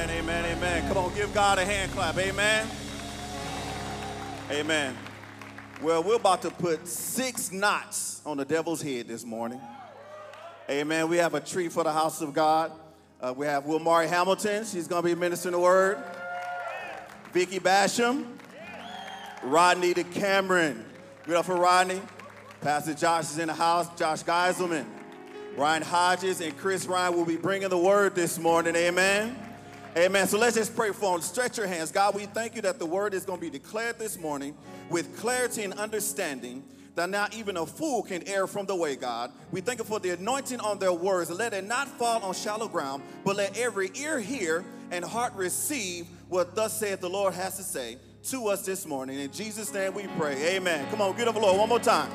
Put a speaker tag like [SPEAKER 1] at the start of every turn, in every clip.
[SPEAKER 1] Amen, amen, amen. Come on, give God a hand clap. Amen. Amen. Well, we're about to put six knots on the devil's head this morning. Amen. We have a treat for the house of God. Uh, we have Wilmari Hamilton. She's going to be ministering the word. Vicky Basham. Rodney the Cameron. Good up for Rodney. Pastor Josh is in the house. Josh Geiselman. Ryan Hodges and Chris Ryan will be bringing the word this morning. Amen. Amen. So let's just pray for them. Stretch your hands. God, we thank you that the word is going to be declared this morning with clarity and understanding that not even a fool can err from the way, God. We thank you for the anointing on their words. Let it not fall on shallow ground, but let every ear hear and heart receive what thus saith the Lord has to say to us this morning. In Jesus' name we pray. Amen. Come on, get up, Lord, one more time.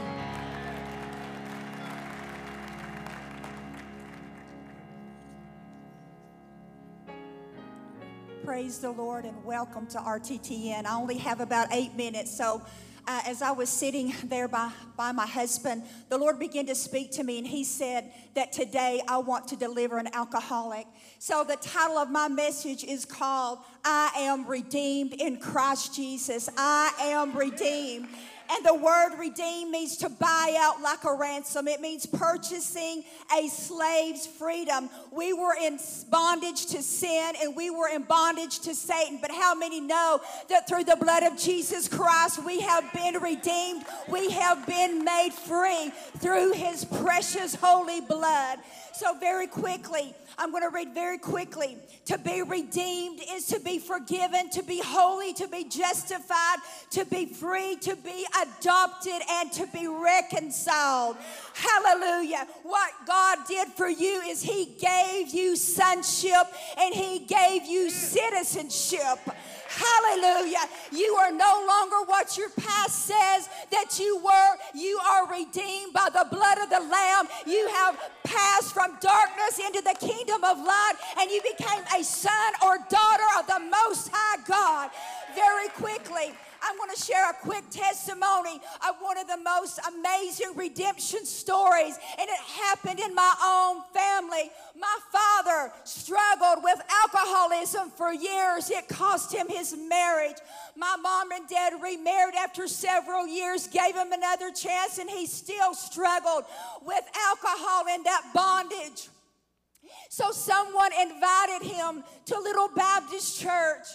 [SPEAKER 2] Praise the Lord and welcome to RTTN. I only have about eight minutes, so uh, as I was sitting there by, by my husband, the Lord began to speak to me, and He said that today I want to deliver an alcoholic. So, the title of my message is called I Am Redeemed in Christ Jesus. I am redeemed. And the word redeem means to buy out like a ransom. It means purchasing a slave's freedom. We were in bondage to sin and we were in bondage to Satan. But how many know that through the blood of Jesus Christ, we have been redeemed? We have been made free through his precious holy blood. So, very quickly, I'm going to read very quickly. To be redeemed is to be forgiven, to be holy, to be justified, to be free, to be adopted, and to be reconciled. Hallelujah. What God did for you is He gave you sonship and He gave you citizenship. Hallelujah. You are no longer what your past says that you were. You are redeemed by the blood of the Lamb. You have passed from darkness into the kingdom of light and you became a son or daughter of the Most High God. Very quickly, I'm going to share a quick testimony of one of the most amazing redemption stories, and it happened in my own family. My father struggled with alcoholism for years, it cost him his marriage. My mom and dad remarried after several years, gave him another chance, and he still struggled with alcohol and that bondage. So someone invited him to Little Baptist Church.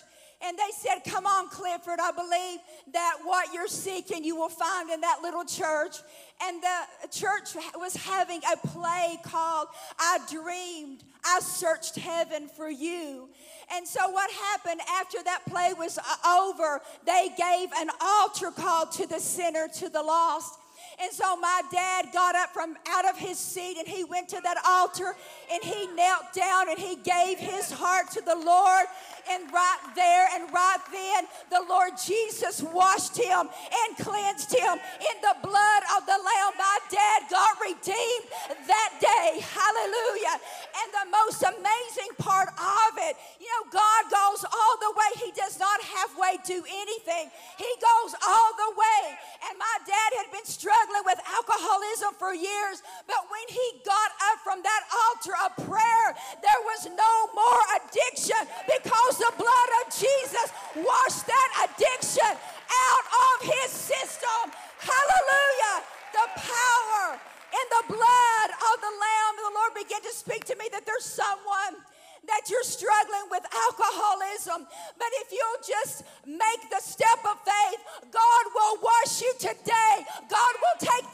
[SPEAKER 2] And they said, Come on, Clifford, I believe that what you're seeking you will find in that little church. And the church was having a play called I Dreamed, I Searched Heaven for You. And so, what happened after that play was uh, over, they gave an altar call to the sinner, to the lost. And so my dad got up from out of his seat and he went to that altar and he knelt down and he gave his heart to the Lord. And right there and right then, the Lord Jesus washed him and cleansed him in the blood of the Lamb. My dad got redeemed that day. Hallelujah. And the most amazing part of it, you know, God goes all the way. He does not halfway do anything, He goes all the way. And my dad had been struggling with alcoholism for years, but when he got up from that altar of prayer, there was no more addiction because the blood of Jesus washed that addiction out of his system. Hallelujah. The power in the blood of the Lamb. The Lord began to speak to me that there's someone that you're struggling with alcoholism. But if you'll just make the step of faith, God will wash you today. God will take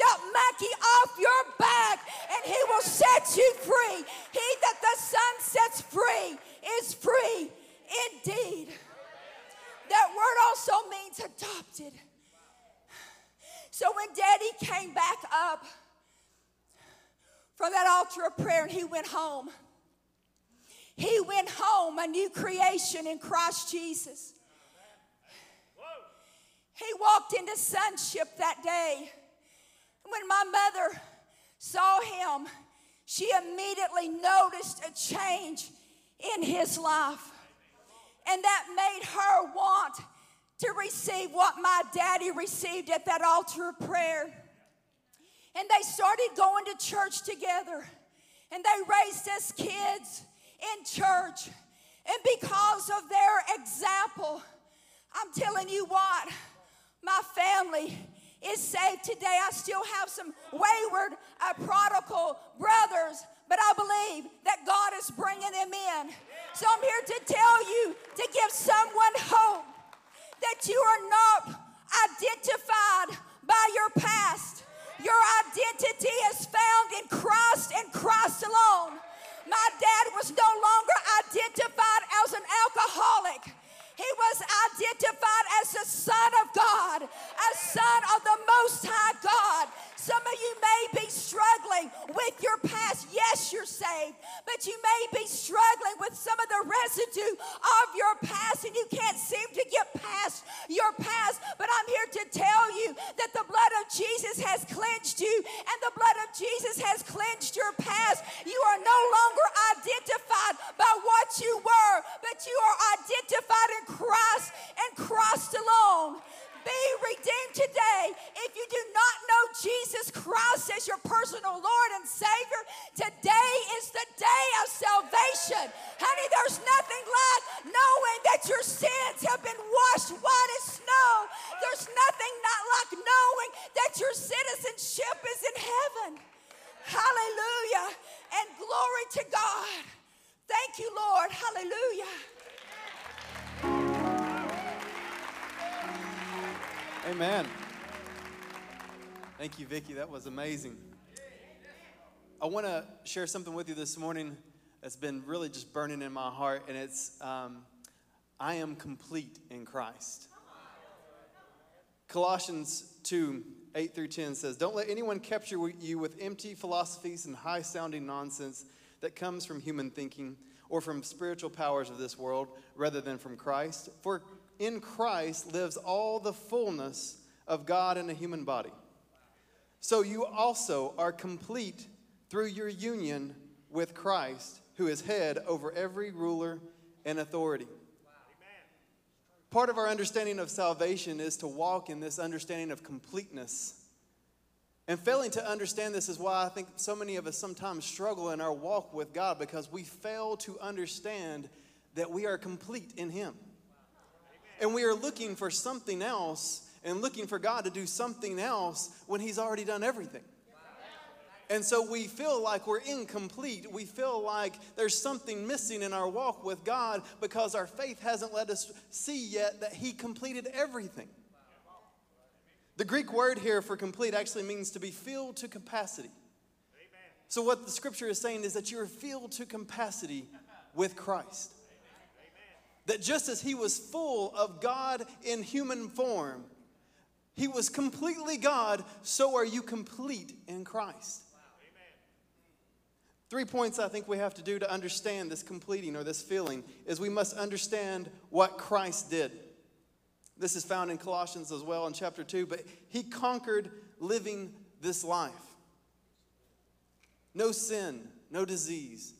[SPEAKER 2] Jesus. He walked into sonship that day. When my mother saw him, she immediately noticed a change in his life. And that made her want to receive what my daddy received at that altar of prayer. And they started going to church together. And they raised us kids in church. And because of their example, I'm telling you what, my family is saved today. I still have some wayward, uh, prodigal brothers, but I believe that God is bringing them in. So I'm here to tell you to give someone hope that you are not identified by your past. Your identity is found in Christ and Christ alone. My dad was no longer identified as an alcoholic. He was identified as the Son of God, a Son of the Most High God. Some of you may be struggling with your past. Yes, you're saved, but you may be struggling with some of the residue of your past and you can't seem to get past your past. But I'm here to tell you that the blood of Jesus has cleansed you and the blood of Jesus has cleansed your past. You are no longer identified by what you were, but you are identified in Christ and Christ alone be redeemed today. If you do not know Jesus Christ as your personal Lord and Savior, today is the day of salvation. Thank you,
[SPEAKER 3] Vicki. That was amazing. I want to share something with you this morning that's been really just burning in my heart, and it's um, I am complete in Christ. Colossians 2 8 through 10 says, Don't let anyone capture you with empty philosophies and high sounding nonsense that comes from human thinking or from spiritual powers of this world rather than from Christ. For in Christ lives all the fullness of God in a human body. So you also are complete through your union with Christ, who is head over every ruler and authority. Part of our understanding of salvation is to walk in this understanding of completeness. And failing to understand this is why I think so many of us sometimes struggle in our walk with God because we fail to understand that we are complete in Him and we are looking for something else and looking for God to do something else when He's already done everything. And so we feel like we're incomplete. We feel like there's something missing in our walk with God because our faith hasn't let us see yet that He completed everything. The Greek word here for complete actually means to be filled to capacity. So, what the scripture is saying is that you're filled to capacity with Christ. That just as he was full of God in human form, he was completely God, so are you complete in Christ. Three points I think we have to do to understand this completing or this feeling is we must understand what Christ did. This is found in Colossians as well in chapter 2, but he conquered living this life. No sin, no disease,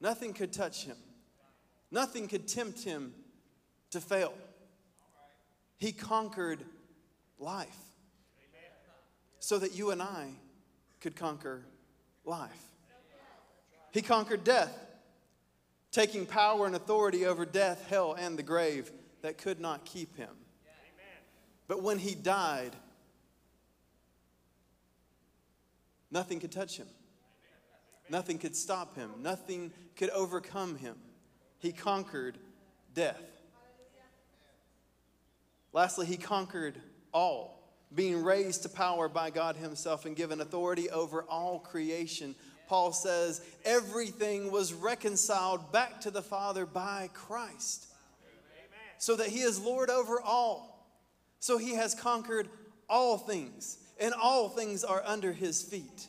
[SPEAKER 3] nothing could touch him. Nothing could tempt him to fail. He conquered life so that you and I could conquer life. He conquered death, taking power and authority over death, hell, and the grave that could not keep him. But when he died, nothing could touch him. Nothing could stop him. Nothing could overcome him. He conquered death. Lastly, he conquered all, being raised to power by God himself and given authority over all creation. Paul says everything was reconciled back to the Father by Christ, so that he is Lord over all. So he has conquered all things, and all things are under his feet.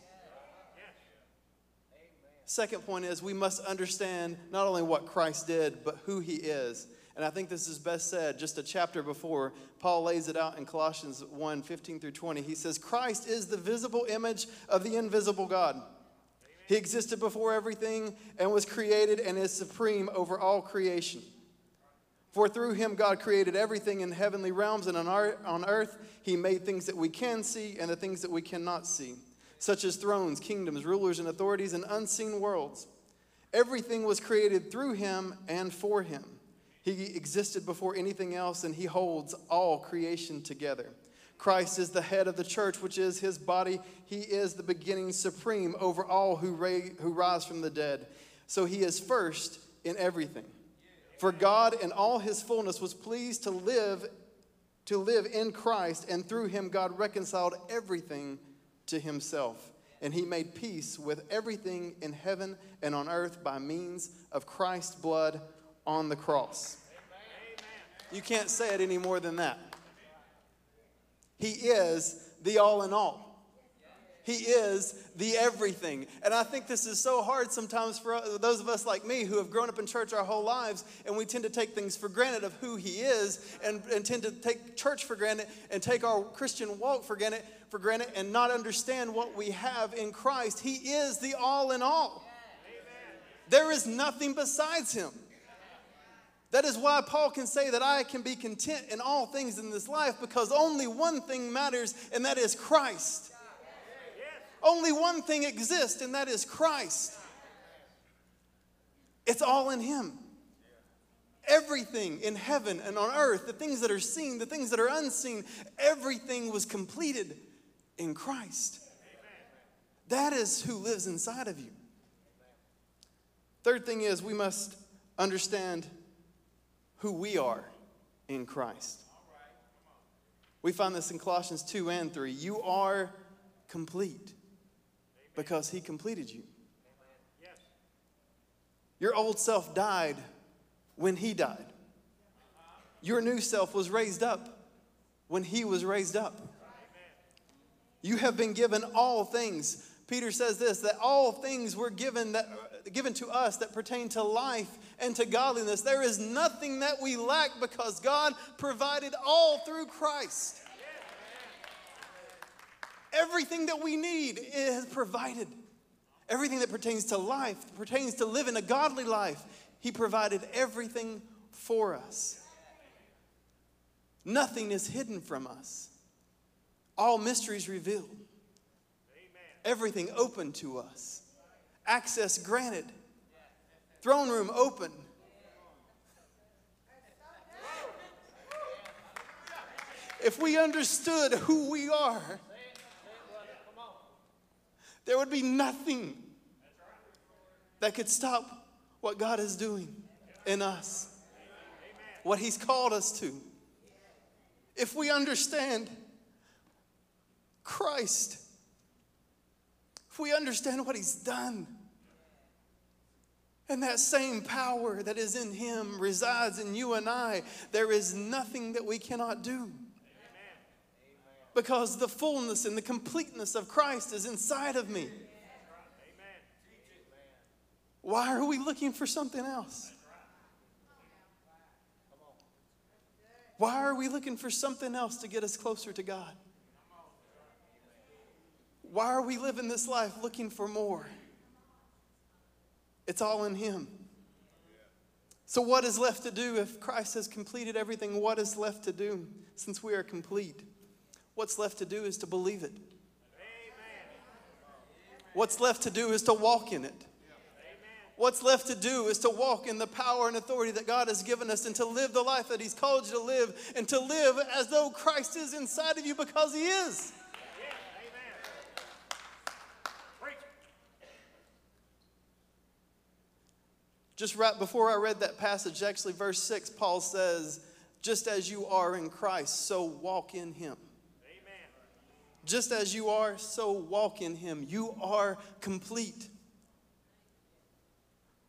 [SPEAKER 3] Second point is we must understand not only what Christ did, but who he is. And I think this is best said just a chapter before. Paul lays it out in Colossians 1 15 through 20. He says, Christ is the visible image of the invisible God. He existed before everything and was created and is supreme over all creation. For through him God created everything in heavenly realms and on earth. He made things that we can see and the things that we cannot see such as thrones, kingdoms, rulers, and authorities and unseen worlds. Everything was created through him and for him. He existed before anything else, and he holds all creation together. Christ is the head of the church, which is his body. He is the beginning supreme over all who, ra- who rise from the dead. So he is first in everything. For God in all his fullness was pleased to live to live in Christ and through him God reconciled everything to himself and he made peace with everything in heaven and on earth by means of Christ's blood on the cross. You can't say it any more than that. He is the all in all. He is the everything. And I think this is so hard sometimes for those of us like me who have grown up in church our whole lives and we tend to take things for granted of who He is and, and tend to take church for granted and take our Christian walk for granted, for granted and not understand what we have in Christ. He is the all in all. There is nothing besides Him. That is why Paul can say that I can be content in all things in this life because only one thing matters, and that is Christ. Only one thing exists, and that is Christ. It's all in Him. Everything in heaven and on earth, the things that are seen, the things that are unseen, everything was completed in Christ. That is who lives inside of you. Third thing is we must understand who we are in Christ. We find this in Colossians 2 and 3. You are complete because he completed you. Your old self died when he died. Your new self was raised up when he was raised up. You have been given all things. Peter says this that all things were given that given to us that pertain to life and to godliness. There is nothing that we lack because God provided all through Christ. Everything that we need is provided. Everything that pertains to life, pertains to living a godly life, He provided everything for us. Nothing is hidden from us. All mysteries revealed. Everything open to us. Access granted. Throne room open. If we understood who we are, there would be nothing that could stop what God is doing in us, what He's called us to. If we understand Christ, if we understand what He's done, and that same power that is in Him resides in you and I, there is nothing that we cannot do because the fullness and the completeness of Christ is inside of me. Why are we looking for something else? Why are we looking for something else to get us closer to God? Why are we living this life looking for more? It's all in Him. So, what is left to do if Christ has completed everything? What is left to do since we are complete? What's left to do is to believe it. What's left to do is to walk in it. What's left to do is to walk in the power and authority that God has given us and to live the life that He's called you to live and to live as though Christ is inside of you because He is. Just right before I read that passage, actually, verse 6, Paul says, Just as you are in Christ, so walk in Him. Amen. Just as you are, so walk in him. You are complete.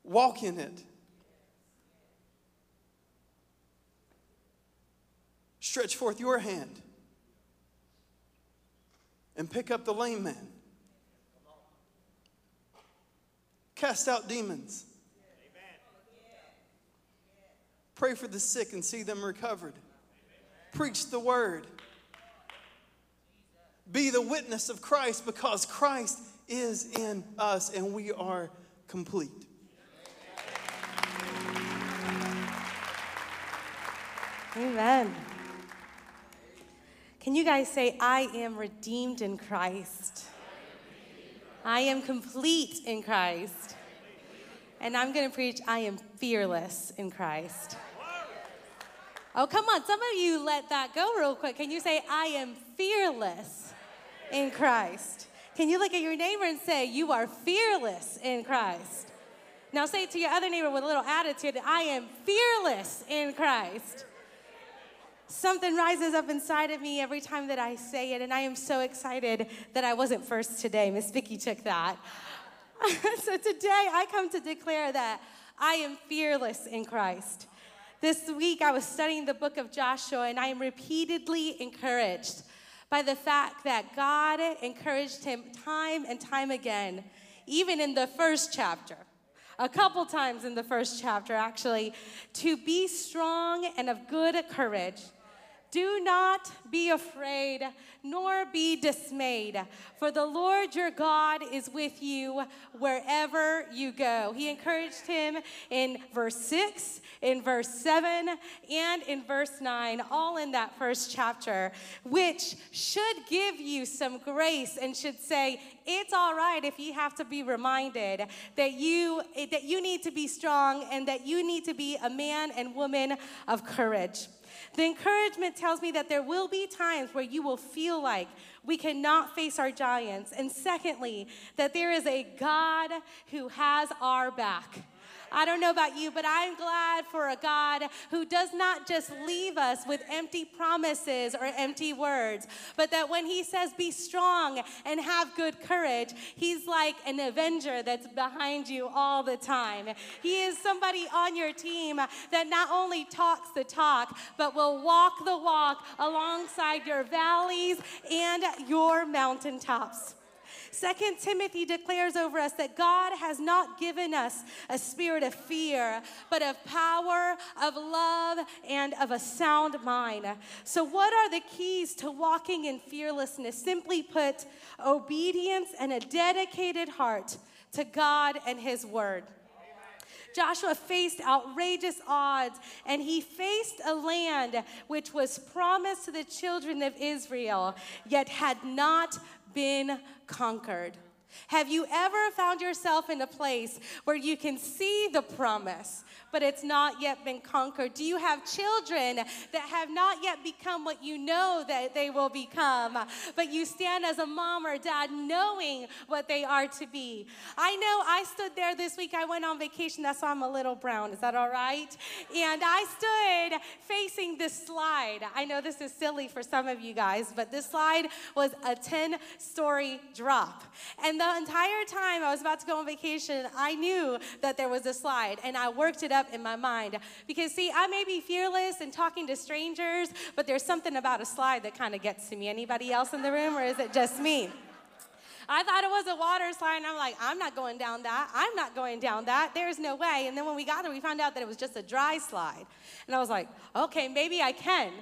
[SPEAKER 3] Walk in it. Stretch forth your hand and pick up the lame man. Cast out demons. Pray for the sick and see them recovered. Preach the word. Be the witness of Christ because Christ is in us and we are complete.
[SPEAKER 4] Amen. Can you guys say, I am redeemed in Christ? I am complete in Christ. And I'm going to preach, I am fearless in Christ. Oh, come on. Some of you let that go real quick. Can you say, I am fearless in Christ? Can you look at your neighbor and say, You are fearless in Christ? Now say it to your other neighbor with a little attitude I am fearless in Christ. Something rises up inside of me every time that I say it, and I am so excited that I wasn't first today. Miss Vicky took that. so today I come to declare that I am fearless in Christ. This week I was studying the book of Joshua, and I am repeatedly encouraged by the fact that God encouraged him time and time again, even in the first chapter a couple times in the first chapter, actually, to be strong and of good courage. Do not be afraid, nor be dismayed, for the Lord your God is with you wherever you go. He encouraged him in verse 6, in verse 7, and in verse 9, all in that first chapter, which should give you some grace and should say, it's all right if you have to be reminded that you that you need to be strong and that you need to be a man and woman of courage. The encouragement tells me that there will be times where you will feel like we cannot face our giants. And secondly, that there is a God who has our back. I don't know about you, but I'm glad for a God who does not just leave us with empty promises or empty words, but that when He says, be strong and have good courage, He's like an avenger that's behind you all the time. He is somebody on your team that not only talks the talk, but will walk the walk alongside your valleys and your mountaintops. Second Timothy declares over us that God has not given us a spirit of fear, but of power, of love, and of a sound mind. So, what are the keys to walking in fearlessness? Simply put, obedience and a dedicated heart to God and His Word. Joshua faced outrageous odds and he faced a land which was promised to the children of Israel, yet had not been conquered. Have you ever found yourself in a place where you can see the promise, but it's not yet been conquered? Do you have children that have not yet become what you know that they will become, but you stand as a mom or dad knowing what they are to be? I know I stood there this week. I went on vacation. That's why I'm a little brown. Is that all right? And I stood facing this slide. I know this is silly for some of you guys, but this slide was a 10 story drop. And the entire time I was about to go on vacation, I knew that there was a slide and I worked it up in my mind. Because, see, I may be fearless and talking to strangers, but there's something about a slide that kind of gets to me. Anybody else in the room, or is it just me? I thought it was a water slide, and I'm like, I'm not going down that. I'm not going down that. There's no way. And then when we got there, we found out that it was just a dry slide. And I was like, okay, maybe I can.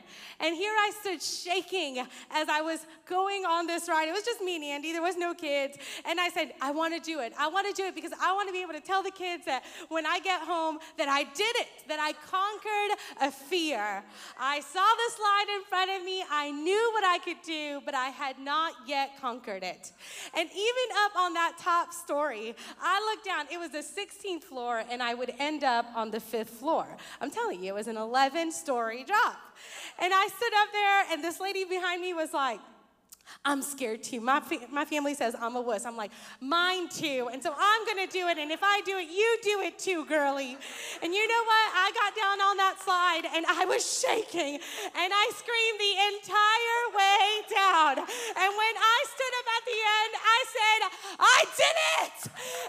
[SPEAKER 4] And here I stood shaking as I was going on this ride. It was just me and Andy, there was no kids. And I said, I want to do it. I want to do it because I want to be able to tell the kids that when I get home that I did it, that I conquered a fear. I saw the slide in front of me. I knew what I could do, but I had not yet conquered it. Even up on that top story, I looked down. It was the 16th floor, and I would end up on the fifth floor. I'm telling you, it was an 11 story drop. And I stood up there, and this lady behind me was like, I'm scared too. My, fa- my family says I'm a wuss. I'm like, mine too. And so I'm going to do it. And if I do it, you do it too, girly. And you know what? I got down on that slide and I was shaking and I screamed the entire way down. And when I stood up at the end, I said, I did it.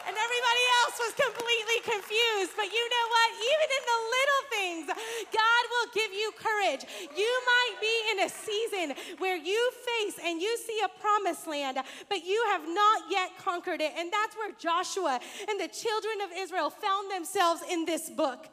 [SPEAKER 4] And everybody else was completely confused. But you know what? Even in the little things, God will give you courage. You might be in a season where you face and you see a promised land, but you have not yet conquered it. And that's where Joshua and the children of Israel found themselves in this book.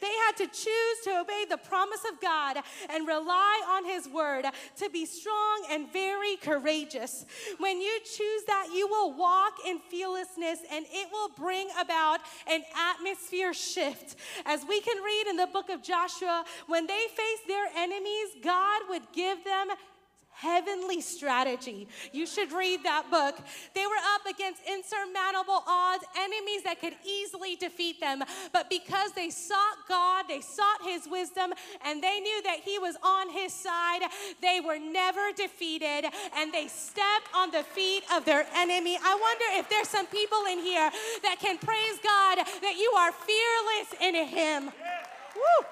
[SPEAKER 4] They had to choose to obey the promise of God and rely on His word to be strong and very courageous. When you choose that, you will walk in fearlessness and it will bring about an atmosphere shift. As we can read in the book of Joshua, when they faced their enemies, God would give them Heavenly Strategy. You should read that book. They were up against insurmountable odds, enemies that could easily defeat them. But because they sought God, they sought His wisdom, and they knew that He was on His side, they were never defeated and they stepped on the feet of their enemy. I wonder if there's some people in here that can praise God that you are fearless in Him. Woo!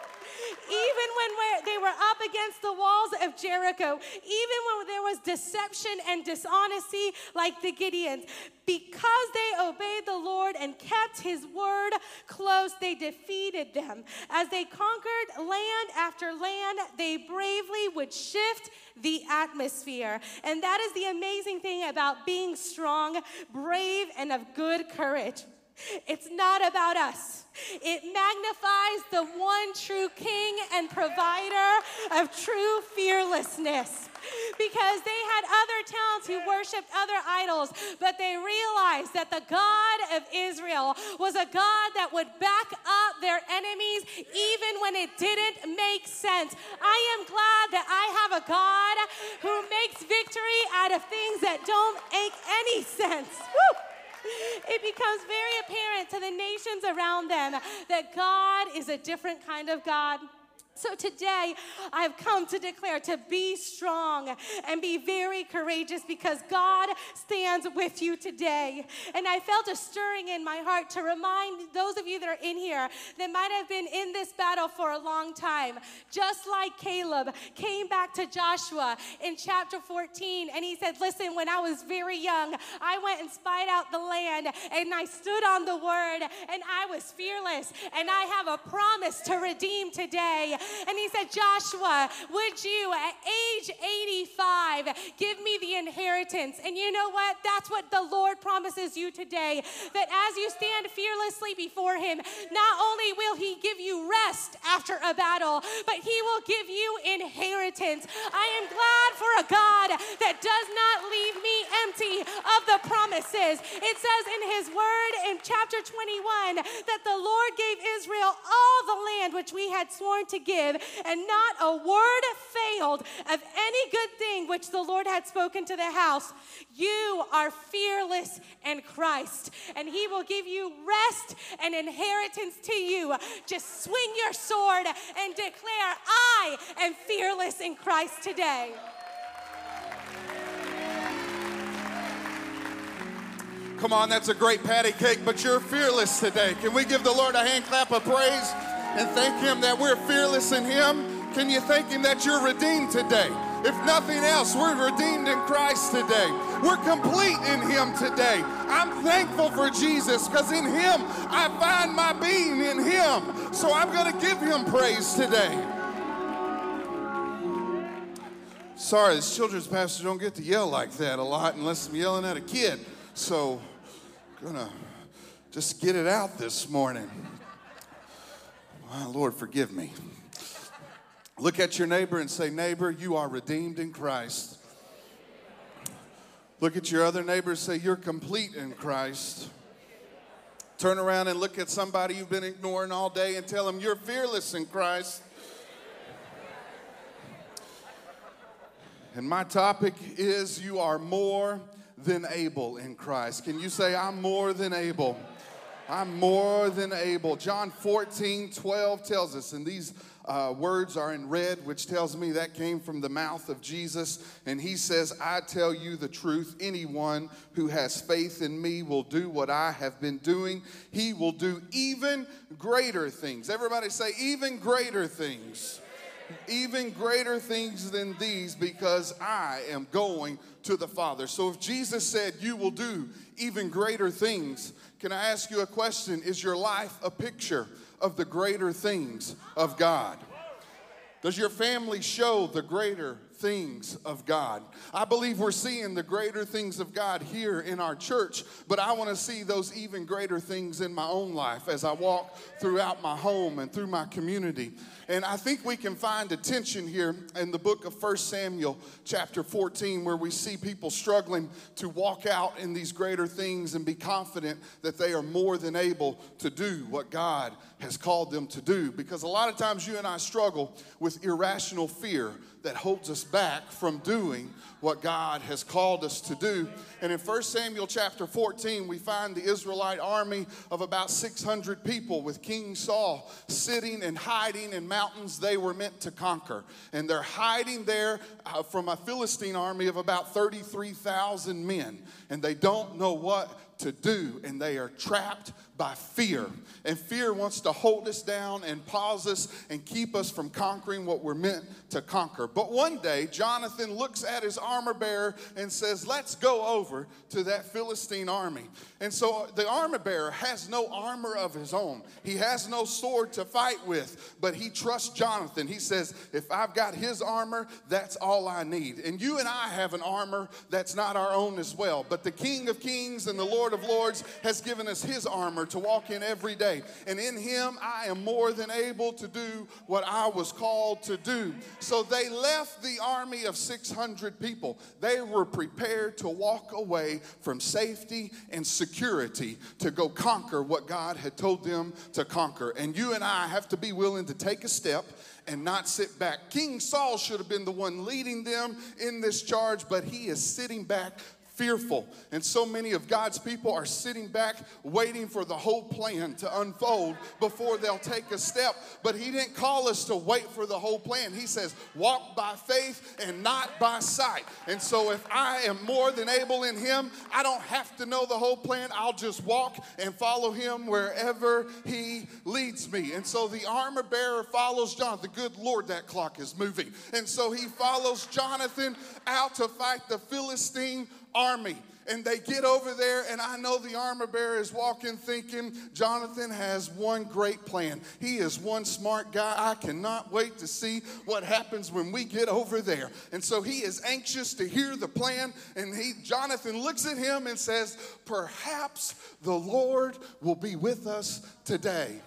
[SPEAKER 4] Even when they were up against the walls of Jericho, even when there was deception and dishonesty like the Gideons, because they obeyed the Lord and kept his word close, they defeated them. As they conquered land after land, they bravely would shift the atmosphere. And that is the amazing thing about being strong, brave, and of good courage. It's not about us. It magnifies the one true King and provider of true fearlessness. Because they had other towns who worshiped other idols, but they realized that the God of Israel was a God that would back up their enemies even when it didn't make sense. I am glad that I have a God who makes victory out of things that don't make any sense. Woo! it becomes very apparent to the nations around them that God is a different kind of God. So today, I've come to declare to be strong and be very courageous because God stands with you today. And I felt a stirring in my heart to remind those of you that are in here that might have been in this battle for a long time, just like Caleb came back to Joshua in chapter 14 and he said, Listen, when I was very young, I went and spied out the land and I stood on the word and I was fearless and I have a promise to redeem today. And he said, Joshua, would you at age 85 give me the inheritance? And you know what? That's what the Lord promises you today. That as you stand fearlessly before him, not only will he give you rest after a battle, but he will give you inheritance. I am glad for a God that does not leave me empty of the promises. It says in his word in chapter 21 that the Lord gave Israel all the land which we had sworn to give give, and not a word failed of any good thing which the Lord had spoken to the house. You are fearless in Christ, and He will give you rest and inheritance to you. Just swing your sword and declare, I am fearless in Christ today.
[SPEAKER 5] Come on, that's a great patty cake, but you're fearless today. Can we give the Lord a hand clap of praise? And thank Him that we're fearless in Him? Can you thank Him that you're redeemed today? If nothing else, we're redeemed in Christ today. We're complete in Him today. I'm thankful for Jesus because in Him I find my being in Him. So I'm going to give Him praise today. Sorry, this children's pastor don't get to yell like that a lot unless I'm yelling at a kid. So, gonna just get it out this morning. Oh, Lord, forgive me. Look at your neighbor and say, Neighbor, you are redeemed in Christ. Look at your other neighbor and say, You're complete in Christ. Turn around and look at somebody you've been ignoring all day and tell them, You're fearless in Christ. And my topic is, You are more than able in Christ. Can you say, I'm more than able? I'm more than able. John 14, 12 tells us, and these uh, words are in red, which tells me that came from the mouth of Jesus. And he says, I tell you the truth. Anyone who has faith in me will do what I have been doing. He will do even greater things. Everybody say, even greater things. Even greater things than these because I am going to the Father. So if Jesus said, You will do even greater things, can I ask you a question? Is your life a picture of the greater things of God? Does your family show the greater things of God. I believe we're seeing the greater things of God here in our church, but I want to see those even greater things in my own life as I walk throughout my home and through my community. And I think we can find attention here in the book of 1 Samuel, chapter 14, where we see people struggling to walk out in these greater things and be confident that they are more than able to do what God has called them to do. Because a lot of times you and I struggle with irrational fear that holds us back from doing what God has called us to do. And in 1 Samuel chapter 14, we find the Israelite army of about 600 people with King Saul sitting and hiding in mountains they were meant to conquer. And they're hiding there uh, from a Philistine army of about 33,000 men. And they don't know what to do, and they are trapped by fear. And fear wants to hold us down and pause us and keep us from conquering what we're meant to conquer. But one day, Jonathan looks at his armor bearer and says, Let's go over to that Philistine army. And so the armor bearer has no armor of his own, he has no sword to fight with, but he trusts Jonathan. He says, If I've got his armor, that's all I need. And you and I have an armor that's not our own as well. But the King of Kings and the Lord of Lords has given us his armor to walk in every day. And in him, I am more than able to do what I was called to do. So they left the army of 600 people. They were prepared to walk away from safety and security to go conquer what God had told them to conquer. And you and I have to be willing to take a step and not sit back. King Saul should have been the one leading them in this charge, but he is sitting back fearful. And so many of God's people are sitting back waiting for the whole plan to unfold before they'll take a step. But He didn't call us to wait for the whole plan. He says, walk by faith and not by sight. And so if I am more than able in Him, I don't have to know the whole plan. I'll just walk and follow Him wherever He leads me. And so the armor bearer follows Jonathan. Good Lord, that clock is moving. And so he follows Jonathan out to fight the Philistine army. And they get over there, and I know the armor bearer is walking thinking, Jonathan has one great plan. He is one smart guy. I cannot wait to see what happens when we get over there. And so he is anxious to hear the plan. And he, Jonathan looks at him and says, Perhaps the Lord will be with us today.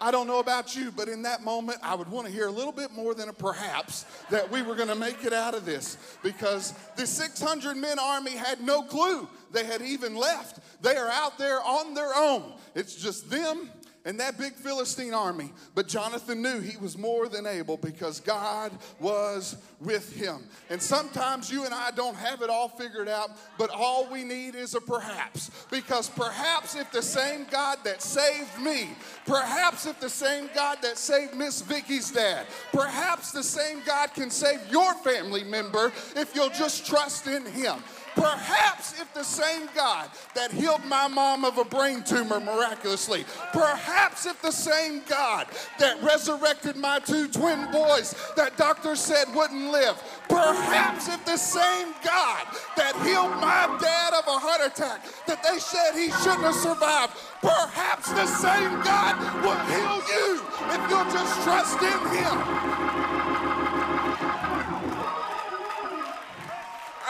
[SPEAKER 5] I don't know about you, but in that moment, I would want to hear a little bit more than a perhaps that we were going to make it out of this because the 600 men army had no clue they had even left. They are out there on their own. It's just them and that big Philistine army. But Jonathan knew he was more than able because God was with him. And sometimes you and I don't have it all figured out, but all we need is a perhaps. Because perhaps if the same God that saved me, perhaps if the same God that saved Miss Vicky's dad, perhaps the same God can save your family member if you'll just trust in him. Perhaps if the same God that healed my mom of a brain tumor miraculously, perhaps if the same God that resurrected my two twin boys that doctors said wouldn't live, perhaps if the same God that healed my dad of a heart attack that they said he shouldn't have survived, perhaps the same God will heal you if you'll just trust in him.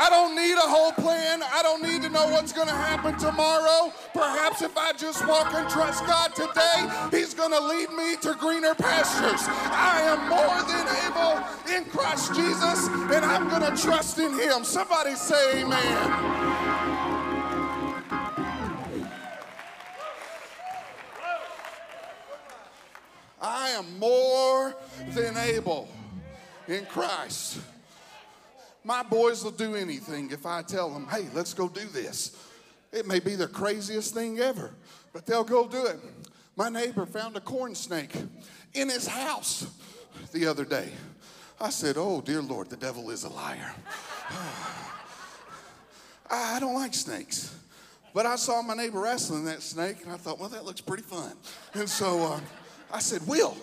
[SPEAKER 5] I don't need a whole plan. I don't need to know what's going to happen tomorrow. Perhaps if I just walk and trust God today, He's going to lead me to greener pastures. I am more than able in Christ Jesus, and I'm going to trust in Him. Somebody say amen. I am more than able in Christ. My boys will do anything if I tell them, hey, let's go do this. It may be the craziest thing ever, but they'll go do it. My neighbor found a corn snake in his house the other day. I said, Oh, dear Lord, the devil is a liar. I don't like snakes. But I saw my neighbor wrestling that snake, and I thought, well, that looks pretty fun. And so uh, I said, Will,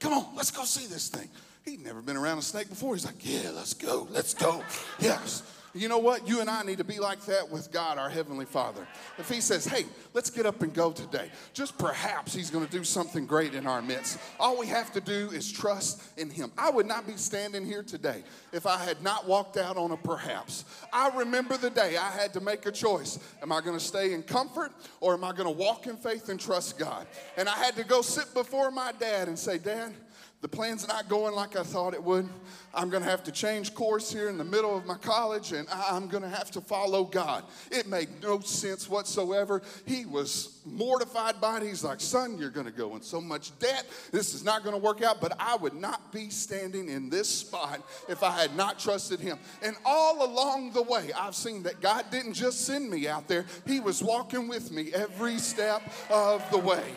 [SPEAKER 5] come on, let's go see this thing. He'd never been around a snake before. He's like, Yeah, let's go, let's go. Yes. You know what? You and I need to be like that with God, our Heavenly Father. If He says, Hey, let's get up and go today, just perhaps He's going to do something great in our midst. All we have to do is trust in Him. I would not be standing here today if I had not walked out on a perhaps. I remember the day I had to make a choice. Am I going to stay in comfort or am I going to walk in faith and trust God? And I had to go sit before my dad and say, Dad, the plan's not going like I thought it would. I'm going to have to change course here in the middle of my college and I'm going to have to follow God. It made no sense whatsoever. He was mortified by it. He's like, Son, you're going to go in so much debt. This is not going to work out. But I would not be standing in this spot if I had not trusted Him. And all along the way, I've seen that God didn't just send me out there, He was walking with me every step of the way.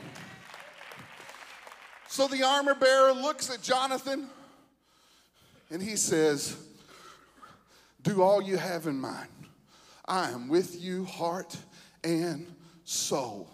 [SPEAKER 5] So the armor bearer looks at Jonathan and he says, Do all you have in mind. I am with you, heart and soul.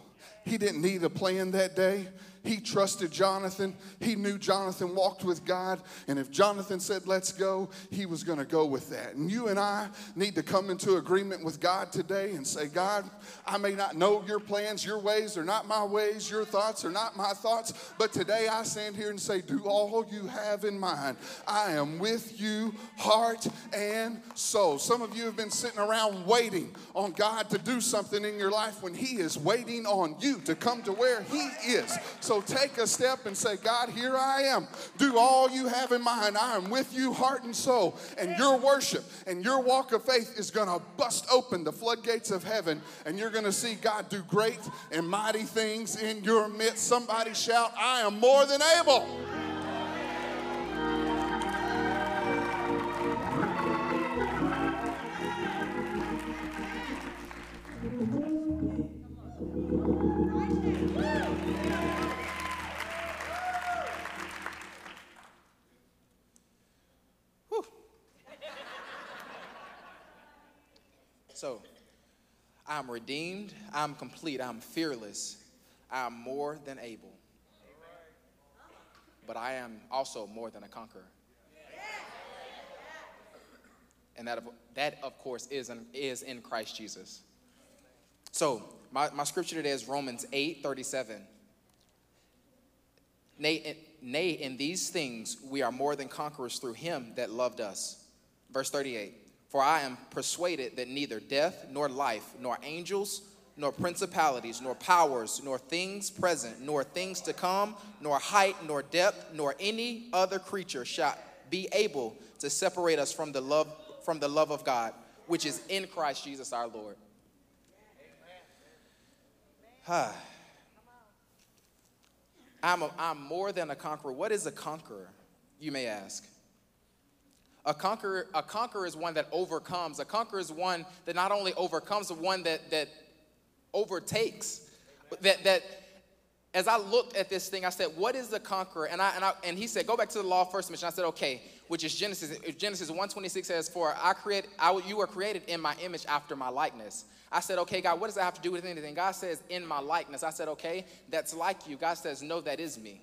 [SPEAKER 5] He didn't need a plan that day. He trusted Jonathan. He knew Jonathan walked with God. And if Jonathan said, let's go, he was going to go with that. And you and I need to come into agreement with God today and say, God, I may not know your plans, your ways are not my ways, your thoughts are not my thoughts. But today I stand here and say, do all you have in mind. I am with you, heart and soul. Some of you have been sitting around waiting on God to do something in your life when He is waiting on you to come to where He is. So take a step and say, God, here I am. Do all you have in mind. I am with you, heart and soul. And your worship and your walk of faith is going to bust open the floodgates of heaven, and you're going to see God do great and mighty things in your midst. Somebody shout, I am more than able.
[SPEAKER 6] So, I'm redeemed, I'm complete, I'm fearless, I'm more than able. But I am also more than a conqueror. And that, of, that of course, is in, is in Christ Jesus. So, my, my scripture today is Romans 8 37. Nay, nay, in these things we are more than conquerors through him that loved us. Verse 38. For I am persuaded that neither death, nor life, nor angels, nor principalities, nor powers, nor things present, nor things to come, nor height, nor depth, nor any other creature shall be able to separate us from the love from the love of God, which is in Christ Jesus our Lord. I'm, a, I'm more than a conqueror. What is a conqueror, you may ask? A conqueror, a conqueror is one that overcomes. A conqueror is one that not only overcomes, but one that, that overtakes. That, that as I looked at this thing, I said, what is the conqueror? And, I, and, I, and he said, go back to the law of first mention. I said, okay, which is Genesis. Genesis 1.26 says, for I create, I, you were created in my image after my likeness. I said, okay, God, what does that have to do with anything? God says, in my likeness. I said, okay, that's like you. God says, no, that is me.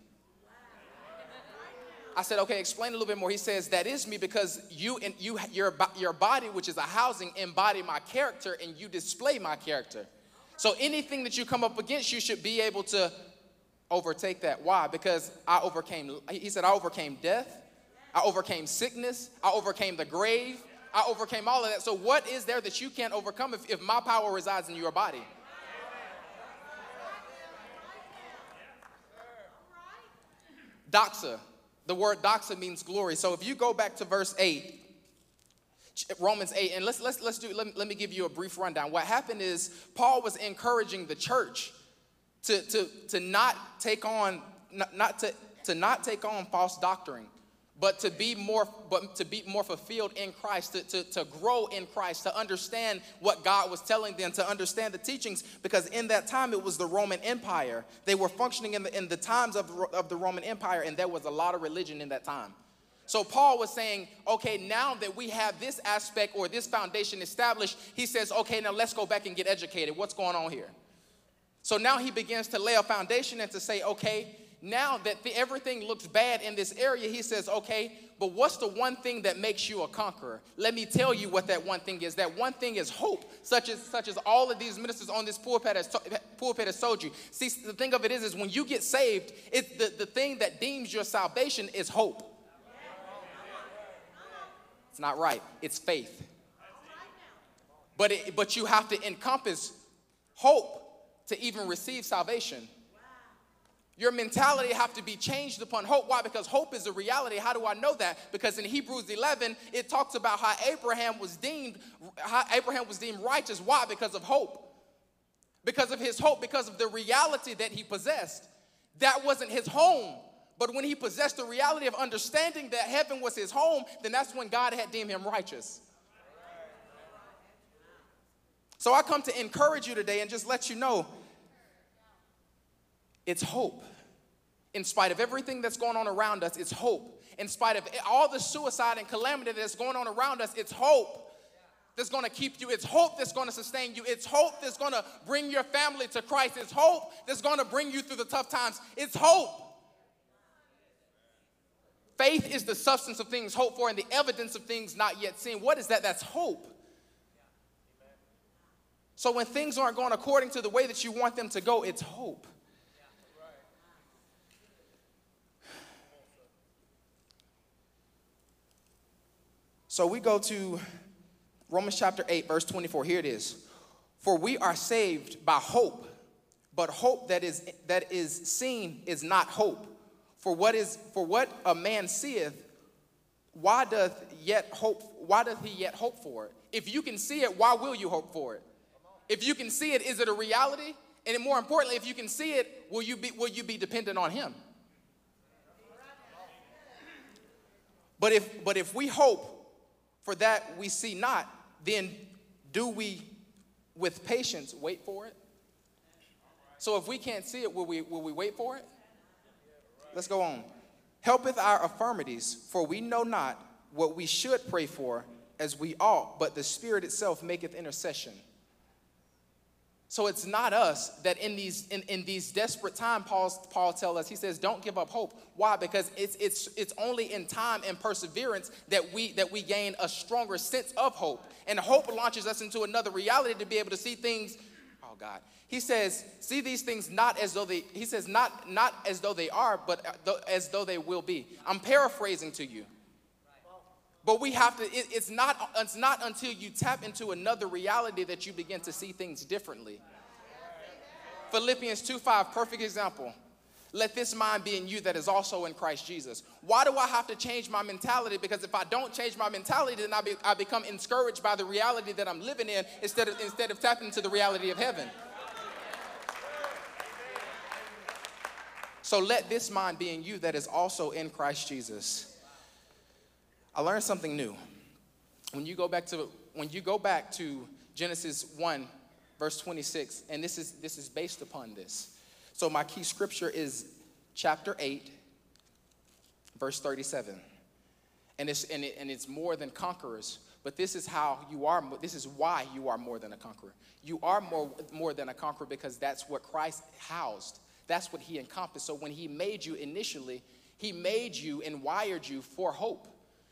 [SPEAKER 6] I said, okay, explain a little bit more. He says, that is me because you and you, your, your body, which is a housing, embody my character and you display my character. So anything that you come up against, you should be able to overtake that. Why? Because I overcame, he said, I overcame death. I overcame sickness. I overcame the grave. I overcame all of that. So what is there that you can't overcome if, if my power resides in your body? Doxa, the word doxa means glory. So if you go back to verse 8, Romans 8, and let's let's let's do let me, let me give you a brief rundown. What happened is Paul was encouraging the church to to to not take on not, not to to not take on false doctrine but to be more but to be more fulfilled in christ to, to, to grow in christ to understand what god was telling them to understand the teachings because in that time it was the roman empire. They were functioning in the, in the times of, of the roman empire and there was a lot of religion in that time. So paul was saying okay now that we have this aspect or this foundation established he says okay now let's go back and get educated. What's going on here? So now he begins to lay a foundation and to say okay now that the, everything looks bad in this area, he says, okay, but what's the one thing that makes you a conqueror? Let me tell you what that one thing is. That one thing is hope, such as such as all of these ministers on this pulpit has, pulpit has told you. See, the thing of it is, is when you get saved, it, the, the thing that deems your salvation is hope. It's not right. It's faith. But, it, but you have to encompass hope to even receive salvation. Your mentality have to be changed upon hope. Why? Because hope is a reality. How do I know that? Because in Hebrews 11, it talks about how Abraham was deemed how Abraham was deemed righteous. Why? Because of hope. Because of his hope, because of the reality that he possessed. That wasn't his home. But when he possessed the reality of understanding that heaven was his home, then that's when God had deemed him righteous. So I come to encourage you today and just let you know it's hope. In spite of everything that's going on around us, it's hope. In spite of all the suicide and calamity that's going on around us, it's hope that's going to keep you. It's hope that's going to sustain you. It's hope that's going to bring your family to Christ. It's hope that's going to bring you through the tough times. It's hope. Faith is the substance of things hoped for and the evidence of things not yet seen. What is that? That's hope. So when things aren't going according to the way that you want them to go, it's hope. So we go to Romans chapter 8, verse 24. Here it is. For we are saved by hope, but hope that is that is seen is not hope. For what is for what a man seeth, why doth yet hope, why doth he yet hope for it? If you can see it, why will you hope for it? If you can see it, is it a reality? And more importantly, if you can see it, will you be will you be dependent on him? But if but if we hope for that we see not, then do we with patience wait for it? So if we can't see it, will we, will we wait for it? Let's go on. Helpeth our affirmities, for we know not what we should pray for as we ought, but the Spirit itself maketh intercession so it's not us that in these in, in these desperate times, Paul, Paul tells us, he says, don't give up hope. Why? Because it's it's it's only in time and perseverance that we that we gain a stronger sense of hope. And hope launches us into another reality to be able to see things. Oh God. He says, see these things not as though they, he says, not, not as though they are, but uh, as though they will be. I'm paraphrasing to you. But we have to, it, it's, not, it's not until you tap into another reality that you begin to see things differently. Philippians 2 5, perfect example. Let this mind be in you that is also in Christ Jesus. Why do I have to change my mentality? Because if I don't change my mentality, then I, be, I become discouraged by the reality that I'm living in instead of, instead of tapping into the reality of heaven. So let this mind be in you that is also in Christ Jesus. I learned something new. When you go back to when you go back to Genesis 1 verse 26 and this is this is based upon this. So my key scripture is chapter 8 verse 37. And it's and, it, and it's more than conquerors, but this is how you are this is why you are more than a conqueror. You are more more than a conqueror because that's what Christ housed. That's what he encompassed. So when he made you initially, he made you and wired you for hope.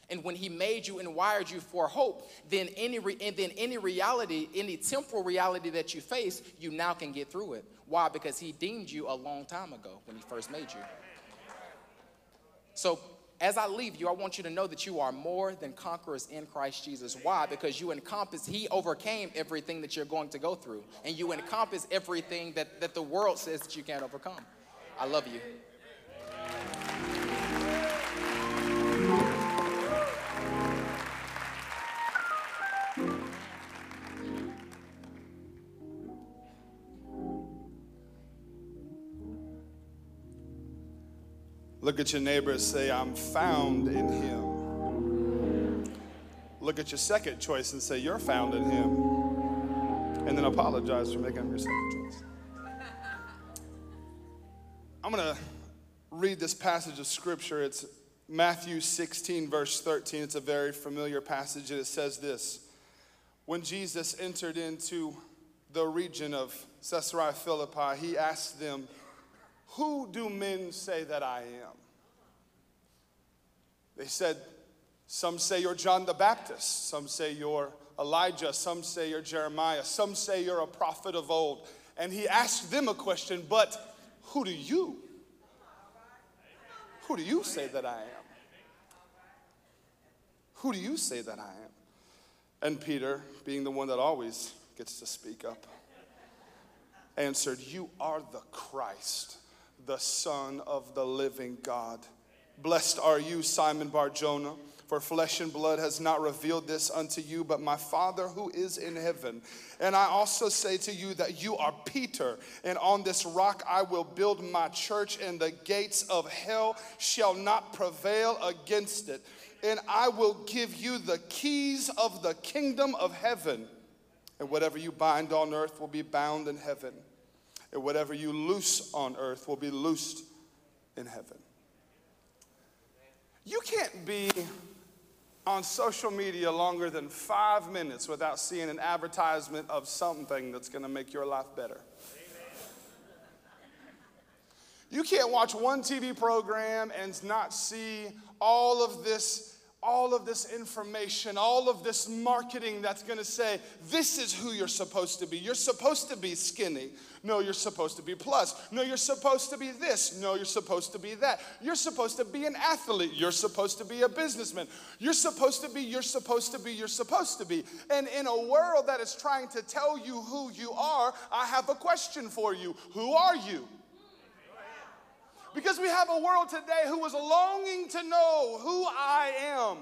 [SPEAKER 6] And when he made you and wired you for hope, then any re- and then any reality, any temporal reality that you face, you now can get through it. Why? Because he deemed you a long time ago when he first made you. So as I leave you, I want you to know that you are more than conquerors in Christ Jesus. Why? Because you encompass, He overcame everything that you're going to go through. And you encompass everything that, that the world says that you can't overcome. I love you.
[SPEAKER 7] Look at your neighbor and say, I'm found in him. Look at your second choice and say, You're found in him. And then apologize for making your second choice. I'm going to read this passage of scripture. It's Matthew 16, verse 13. It's a very familiar passage, and it says this When Jesus entered into the region of Caesarea Philippi, he asked them, who do men say that I am? They said, Some say you're John the Baptist, some say you're Elijah, some say you're Jeremiah, some say you're a prophet of old. And he asked them a question, But who do you? Who do you say that I am? Who do you say that I am? And Peter, being the one that always gets to speak up, answered, You are the Christ the Son of the living God. Blessed are you, Simon Bar Jonah, for flesh and blood has not revealed this unto you, but my Father who is in heaven. And I also say to you that you are Peter, and on this rock I will build my church, and the gates of hell shall not prevail against it. And I will give you the keys of the kingdom of heaven. And whatever you bind on earth will be bound in heaven, and whatever you loose on earth will be loosed in heaven. You can't be on social media longer than five minutes without seeing an advertisement of something that's going to make your life better. You can't watch one TV program and not see all of this all of this information, all of this marketing that's gonna say, this is who you're supposed to be. You're supposed to be skinny. No, you're supposed to be plus. No, you're supposed to be this. No, you're supposed to be that. You're supposed to be an athlete. You're supposed to be a businessman. You're supposed to be, you're supposed to be, you're supposed to be. And in a world that is trying to tell you who you are, I have a question for you. Who are you? Because we have a world today who is longing to know who I am.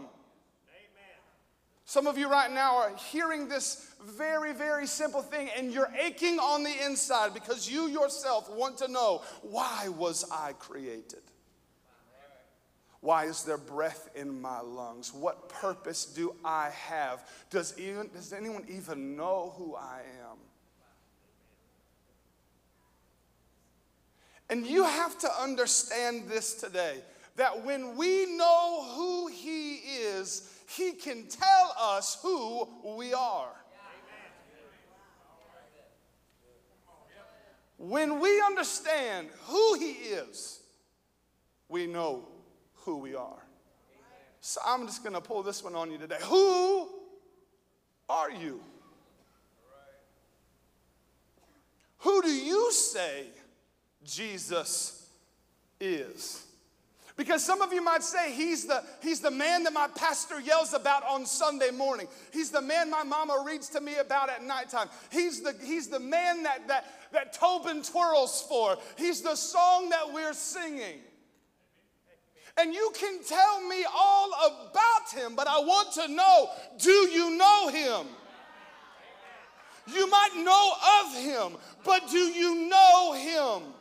[SPEAKER 7] Some of you right now are hearing this very, very simple thing and you're aching on the inside because you yourself want to know why was I created? Why is there breath in my lungs? What purpose do I have? Does, even, does anyone even know who I am? And you have to understand this today that when we know who He is, He can tell us who we are. When we understand who He is, we know who we are. So I'm just going to pull this one on you today. Who are you? Who do you say Jesus is. Because some of you might say, he's the, he's the man that my pastor yells about on Sunday morning. He's the man my mama reads to me about at nighttime. He's the, he's the man that, that, that Tobin twirls for. He's the song that we're singing. And you can tell me all about him, but I want to know do you know him? You might know of him, but do you know him?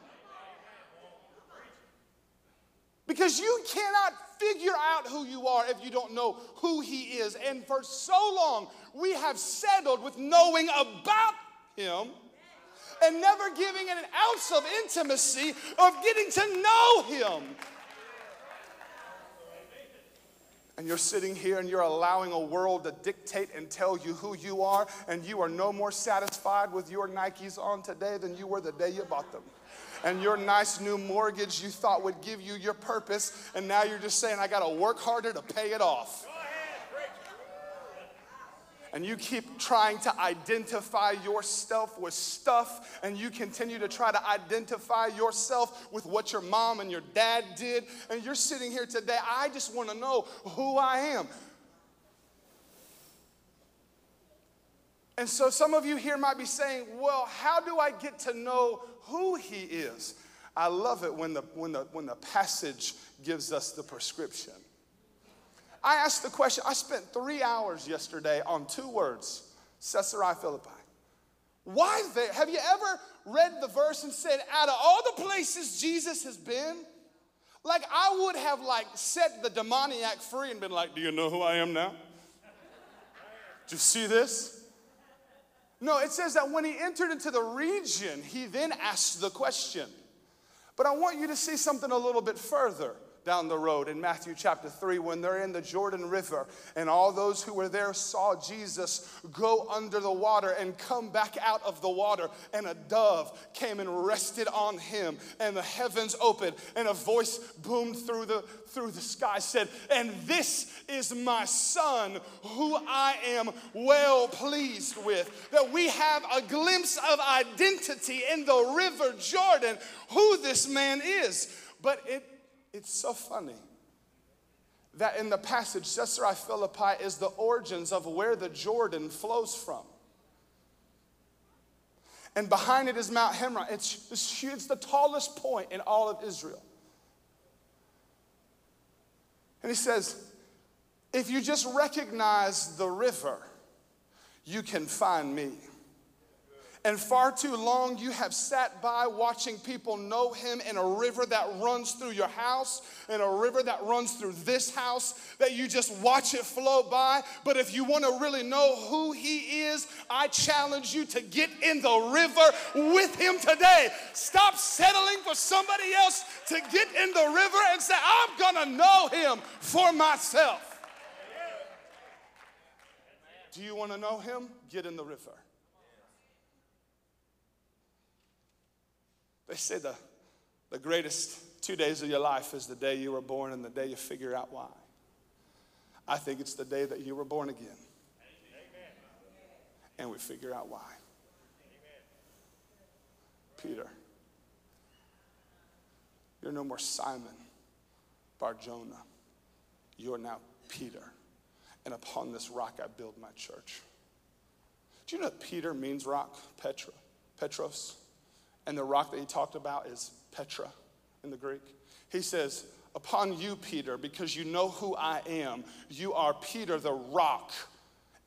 [SPEAKER 7] Because you cannot figure out who you are if you don't know who He is. And for so long, we have settled with knowing about Him and never giving an ounce of intimacy of getting to know Him. And you're sitting here and you're allowing a world to dictate and tell you who you are, and you are no more satisfied with your Nikes on today than you were the day you bought them and your nice new mortgage you thought would give you your purpose, and now you're just saying, I got to work harder to pay it off. And you keep trying to identify yourself with stuff, and you continue to try to identify yourself with what your mom and your dad did. And you're sitting here today, I just want to know who I am. And so some of you here might be saying, well, how do I get to know who he is? I love it when the, when the, when the passage gives us the prescription. I asked the question, I spent three hours yesterday on two words Caesarea Philippi. Why there? Have you ever read the verse and said, out of all the places Jesus has been, like I would have like set the demoniac free and been like, do you know who I am now? Do you see this? No, it says that when he entered into the region, he then asked the question. But I want you to see something a little bit further down the road in Matthew chapter 3 when they're in the Jordan River and all those who were there saw Jesus go under the water and come back out of the water and a dove came and rested on him and the heavens opened and a voice boomed through the through the sky said and this is my son who I am well pleased with that we have a glimpse of identity in the river Jordan who this man is. But it it's so funny that in the passage, Caesarea Philippi is the origins of where the Jordan flows from. And behind it is Mount. It's, it's, it's the tallest point in all of Israel. And he says, if you just recognize the river, you can find me. And far too long you have sat by watching people know him in a river that runs through your house, in a river that runs through this house, that you just watch it flow by. But if you want to really know who he is, I challenge you to get in the river with him today. Stop settling for somebody else to get in the river and say, I'm going to know him for myself. Do you want to know him? Get in the river. They say the, the greatest two days of your life is the day you were born and the day you figure out why. I think it's the day that you were born again. And we figure out why. Peter, you're no more Simon Bar Jonah. You are now Peter. And upon this rock I build my church. Do you know Peter means rock? Petra, Petros. And the rock that he talked about is Petra in the Greek. He says, Upon you, Peter, because you know who I am, you are Peter the rock.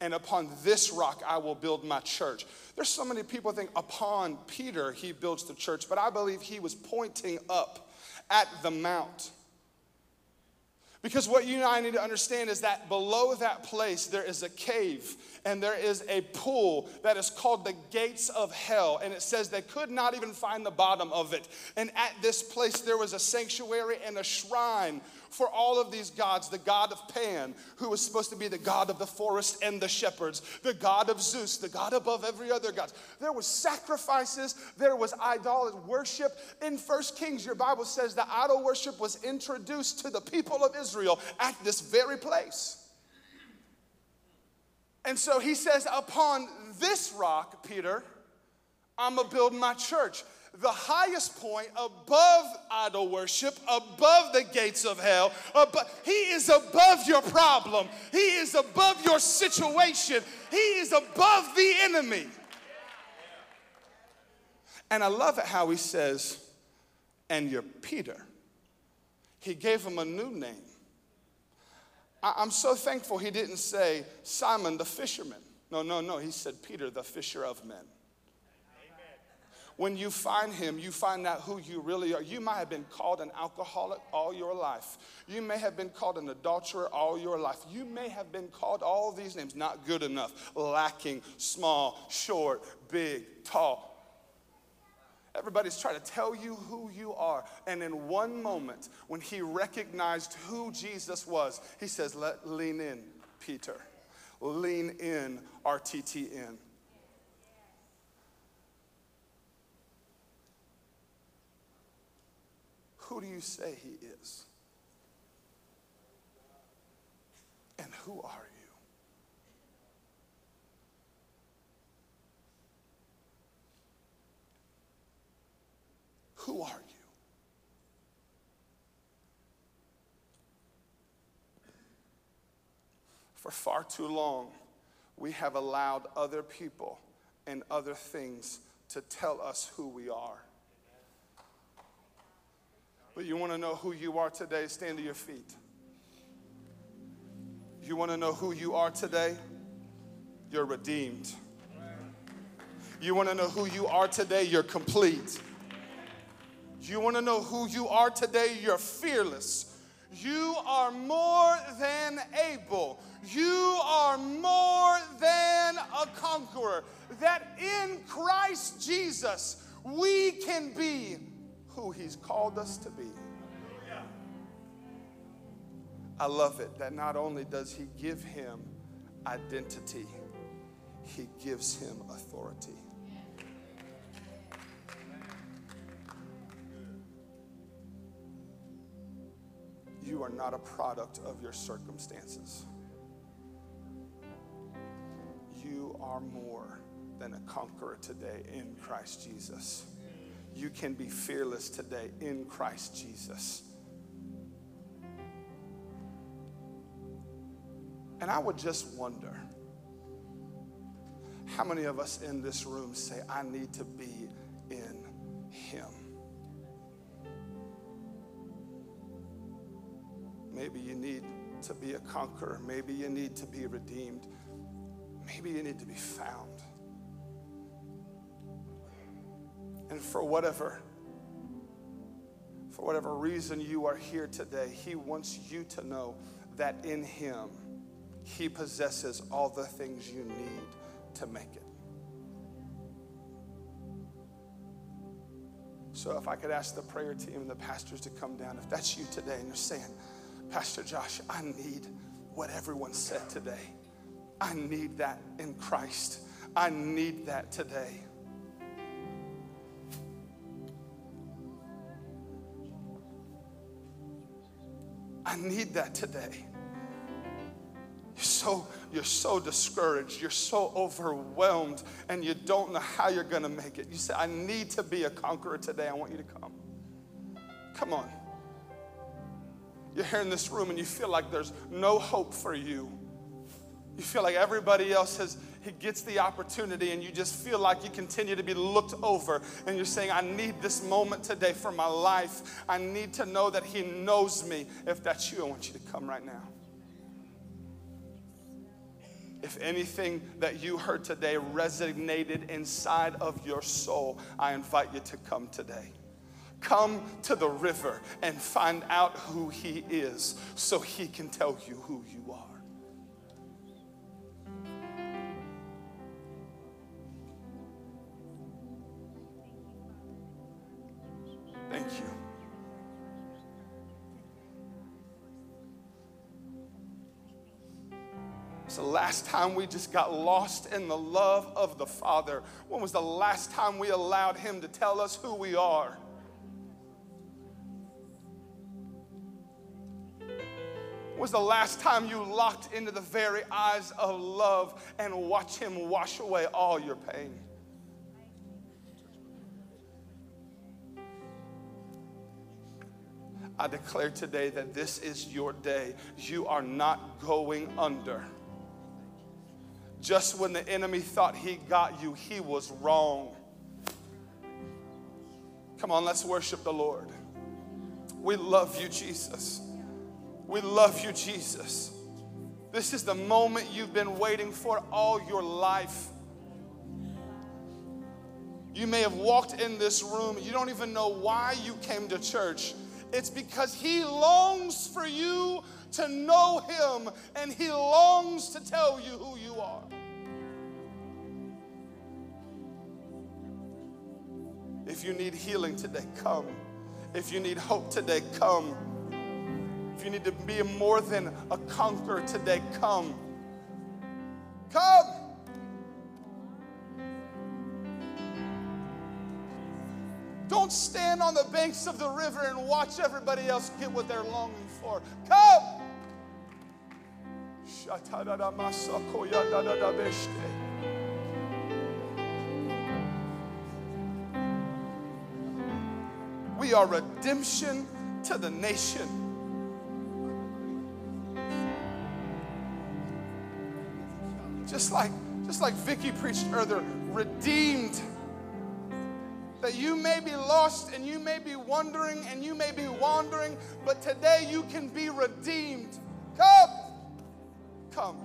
[SPEAKER 7] And upon this rock I will build my church. There's so many people think upon Peter he builds the church, but I believe he was pointing up at the mount. Because what you and I need to understand is that below that place there is a cave and there is a pool that is called the gates of hell. And it says they could not even find the bottom of it. And at this place there was a sanctuary and a shrine for all of these gods the god of Pan, who was supposed to be the god of the forest and the shepherds, the god of Zeus, the god above every other god. There was sacrifices, there was idol worship. In First Kings, your Bible says that idol worship was introduced to the people of Israel at this very place. And so he says, Upon this rock, Peter, I'm gonna build my church the highest point above idol worship, above the gates of hell. Above, he is above your problem, He is above your situation, He is above the enemy. And I love it how he says, and you're Peter. He gave him a new name. I'm so thankful he didn't say Simon the fisherman. No, no, no. He said Peter the fisher of men. When you find him, you find out who you really are. You might have been called an alcoholic all your life. You may have been called an adulterer all your life. You may have been called all these names not good enough, lacking, small, short, big, tall. Everybody's trying to tell you who you are. And in one moment, when he recognized who Jesus was, he says, Let, Lean in, Peter. Lean in, RTTN. Who do you say he is? And who are you? Who are you? For far too long, we have allowed other people and other things to tell us who we are. But you want to know who you are today? Stand to your feet. You want to know who you are today? You're redeemed. You want to know who you are today? You're complete. You want to know who you are today? You're fearless. You are more than able. You are more than a conqueror. That in Christ Jesus, we can be who He's called us to be. I love it that not only does He give him identity, He gives him authority. You are not a product of your circumstances. You are more than a conqueror today in Christ Jesus you can be fearless today in Christ Jesus. And I would just wonder How many of us in this room say, I need to be in Him? Maybe you need to be a conqueror. Maybe you need to be redeemed. Maybe you need to be found. And for whatever for whatever reason you are here today, he wants you to know that in him he possesses all the things you need to make it. So if I could ask the prayer team and the pastors to come down, if that's you today and you're saying, Pastor Josh, I need what everyone said today. I need that in Christ. I need that today. I need that today. You're so, you're so discouraged. You're so overwhelmed, and you don't know how you're going to make it. You say, I need to be a conqueror today. I want you to come. Come on. You're here in this room and you feel like there's no hope for you. You feel like everybody else has he gets the opportunity and you just feel like you continue to be looked over and you're saying I need this moment today for my life. I need to know that he knows me. If that's you, I want you to come right now. If anything that you heard today resonated inside of your soul, I invite you to come today. Come to the river and find out who he is so he can tell you who you are. Last time we just got lost in the love of the Father. When was the last time we allowed Him to tell us who we are? Was the last time you locked into the very eyes of love and watch Him wash away all your pain? I declare today that this is your day. You are not going under. Just when the enemy thought he got you, he was wrong. Come on, let's worship the Lord. We love you, Jesus. We love you, Jesus. This is the moment you've been waiting for all your life. You may have walked in this room, you don't even know why you came to church. It's because He longs for you to know Him and He longs to tell you who you are. If you need healing today, come. If you need hope today, come. If you need to be more than a conqueror today, come. Come. Don't stand on the banks of the river and watch everybody else get what they're longing for. Come. We are redemption to the nation. Just like, just like Vicky preached earlier, redeemed that you may be lost and you may be wondering and you may be wandering, but today you can be redeemed. Come.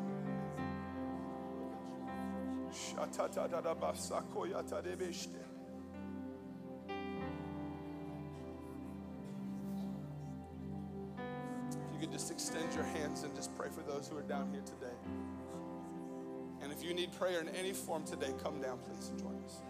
[SPEAKER 7] If you could just extend your hands and just pray for those who are down here today. And if you need prayer in any form today, come down, please, and join us.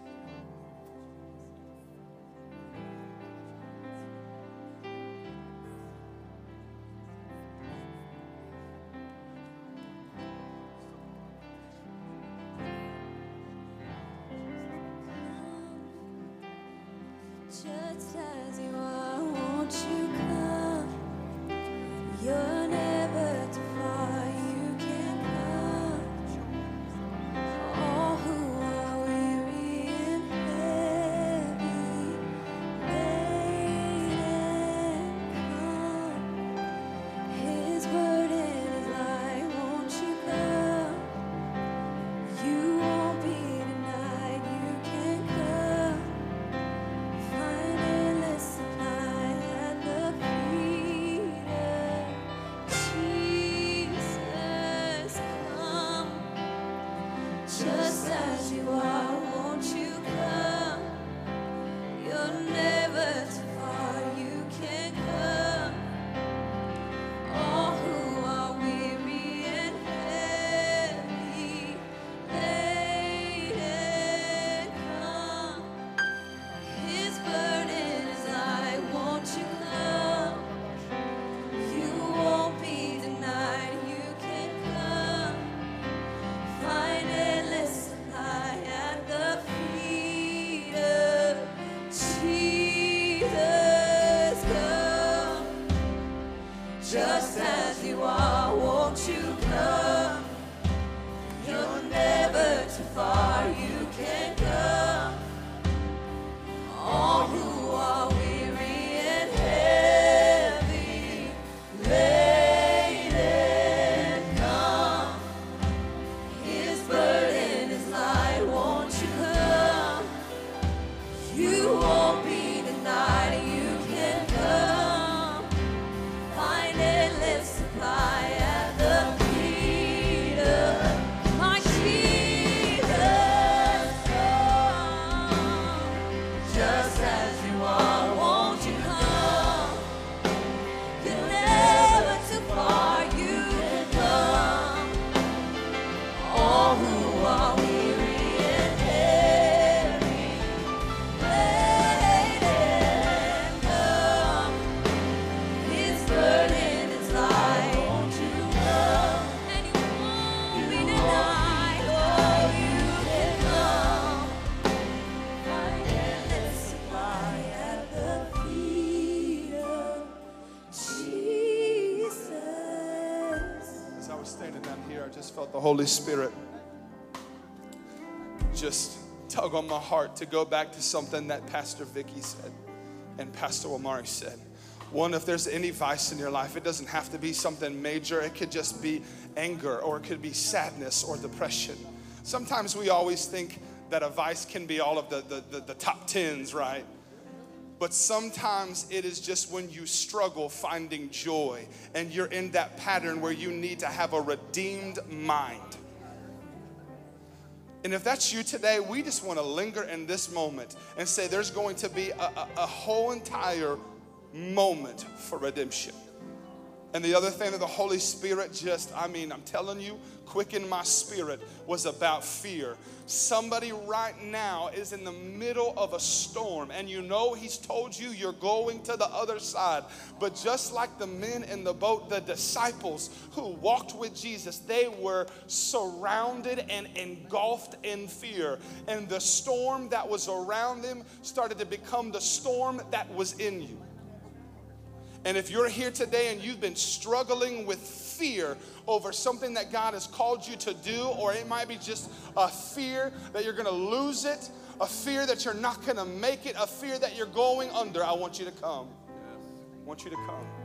[SPEAKER 7] Holy Spirit just tug on my heart to go back to something that Pastor Vicky said and Pastor Omari said. One, if there's any vice in your life, it doesn't have to be something major. It could just be anger or it could be sadness or depression. Sometimes we always think that a vice can be all of the, the, the, the top tens, right? But sometimes it is just when you struggle finding joy and you're in that pattern where you need to have a redeemed mind. And if that's you today, we just want to linger in this moment and say there's going to be a, a, a whole entire moment for redemption. And the other thing that the Holy Spirit just, I mean, I'm telling you, quickened my spirit was about fear. Somebody right now is in the middle of a storm, and you know He's told you you're going to the other side. But just like the men in the boat, the disciples who walked with Jesus, they were surrounded and engulfed in fear. And the storm that was around them started to become the storm that was in you. And if you're here today and you've been struggling with fear over something that God has called you to do, or it might be just a fear that you're gonna lose it, a fear that you're not gonna make it, a fear that you're going under, I want you to come. I want you to come.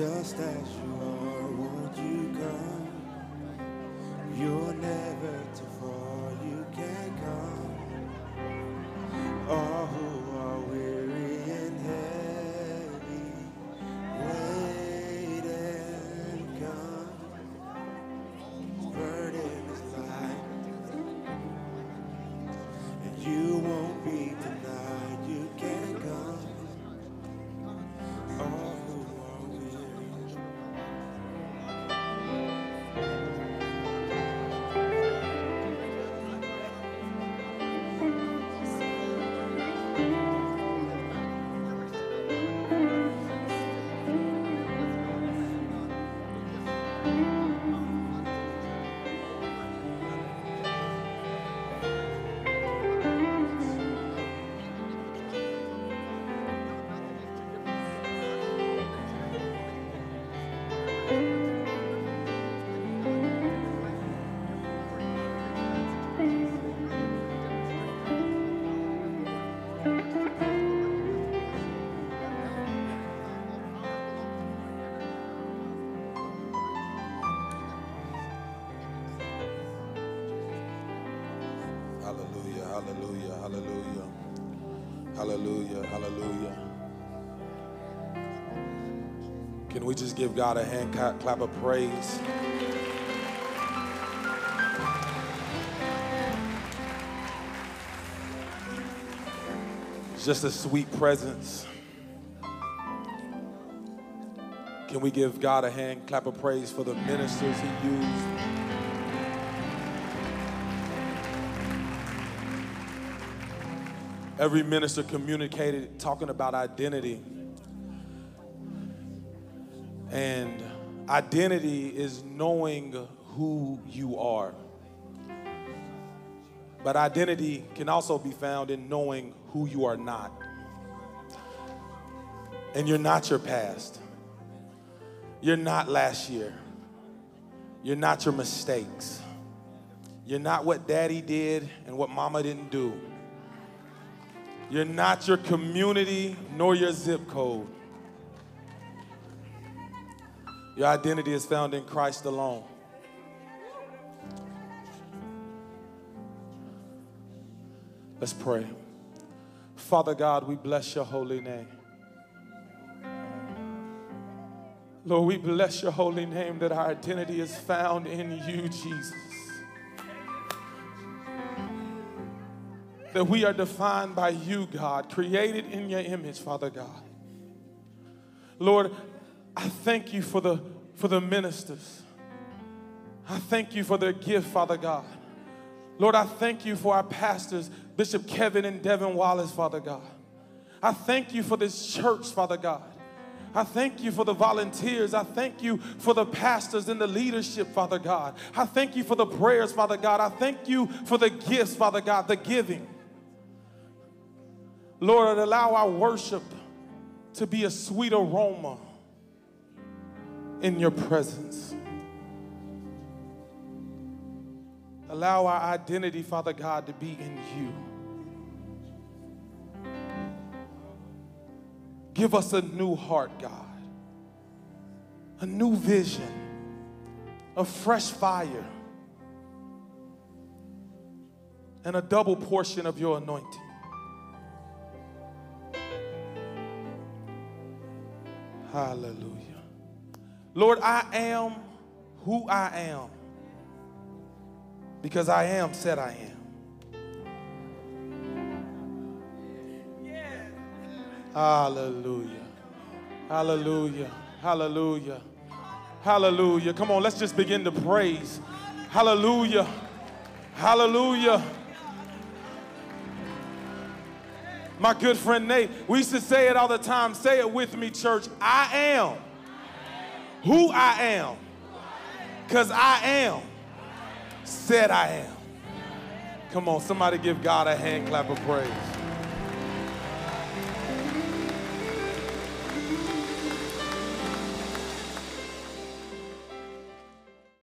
[SPEAKER 8] Just as Can
[SPEAKER 9] we just give God a hand clap, of praise? Just a sweet presence. Can we give God a hand clap of praise for the ministers he used? Every minister communicated talking about identity. Identity is knowing who you are. But identity can also be found in knowing who you are not. And you're not your past. You're not last year. You're not your mistakes. You're not what daddy did and what mama didn't do. You're not your community nor your zip code. Your identity is found in Christ alone. Let's pray. Father God, we bless your holy name. Lord, we bless your holy name that our identity is found in you, Jesus. That we are defined by you, God, created in your image, Father God. Lord, I thank you for the, for the ministers. I thank you for their gift, Father God. Lord, I thank you for our pastors, Bishop Kevin and Devin Wallace, Father God. I thank you for this church, Father God. I thank you for the volunteers. I thank you for the pastors and the leadership, Father God. I thank you for the prayers, Father God. I thank you for the gifts, Father God, the giving. Lord, allow our worship to be a sweet aroma in your presence. Allow our identity, Father God, to be in you. Give us a new heart, God, a new vision, a fresh fire, and a double portion of your anointing. Hallelujah. Lord, I am who I am because I am said I am. Hallelujah. Hallelujah. Hallelujah. Hallelujah. Come on, let's just begin to praise. Hallelujah. Hallelujah. My good friend Nate, we used to say it all the time. Say it with me, church. I am who I am because I am said I am. Come on, somebody give God a hand clap of praise.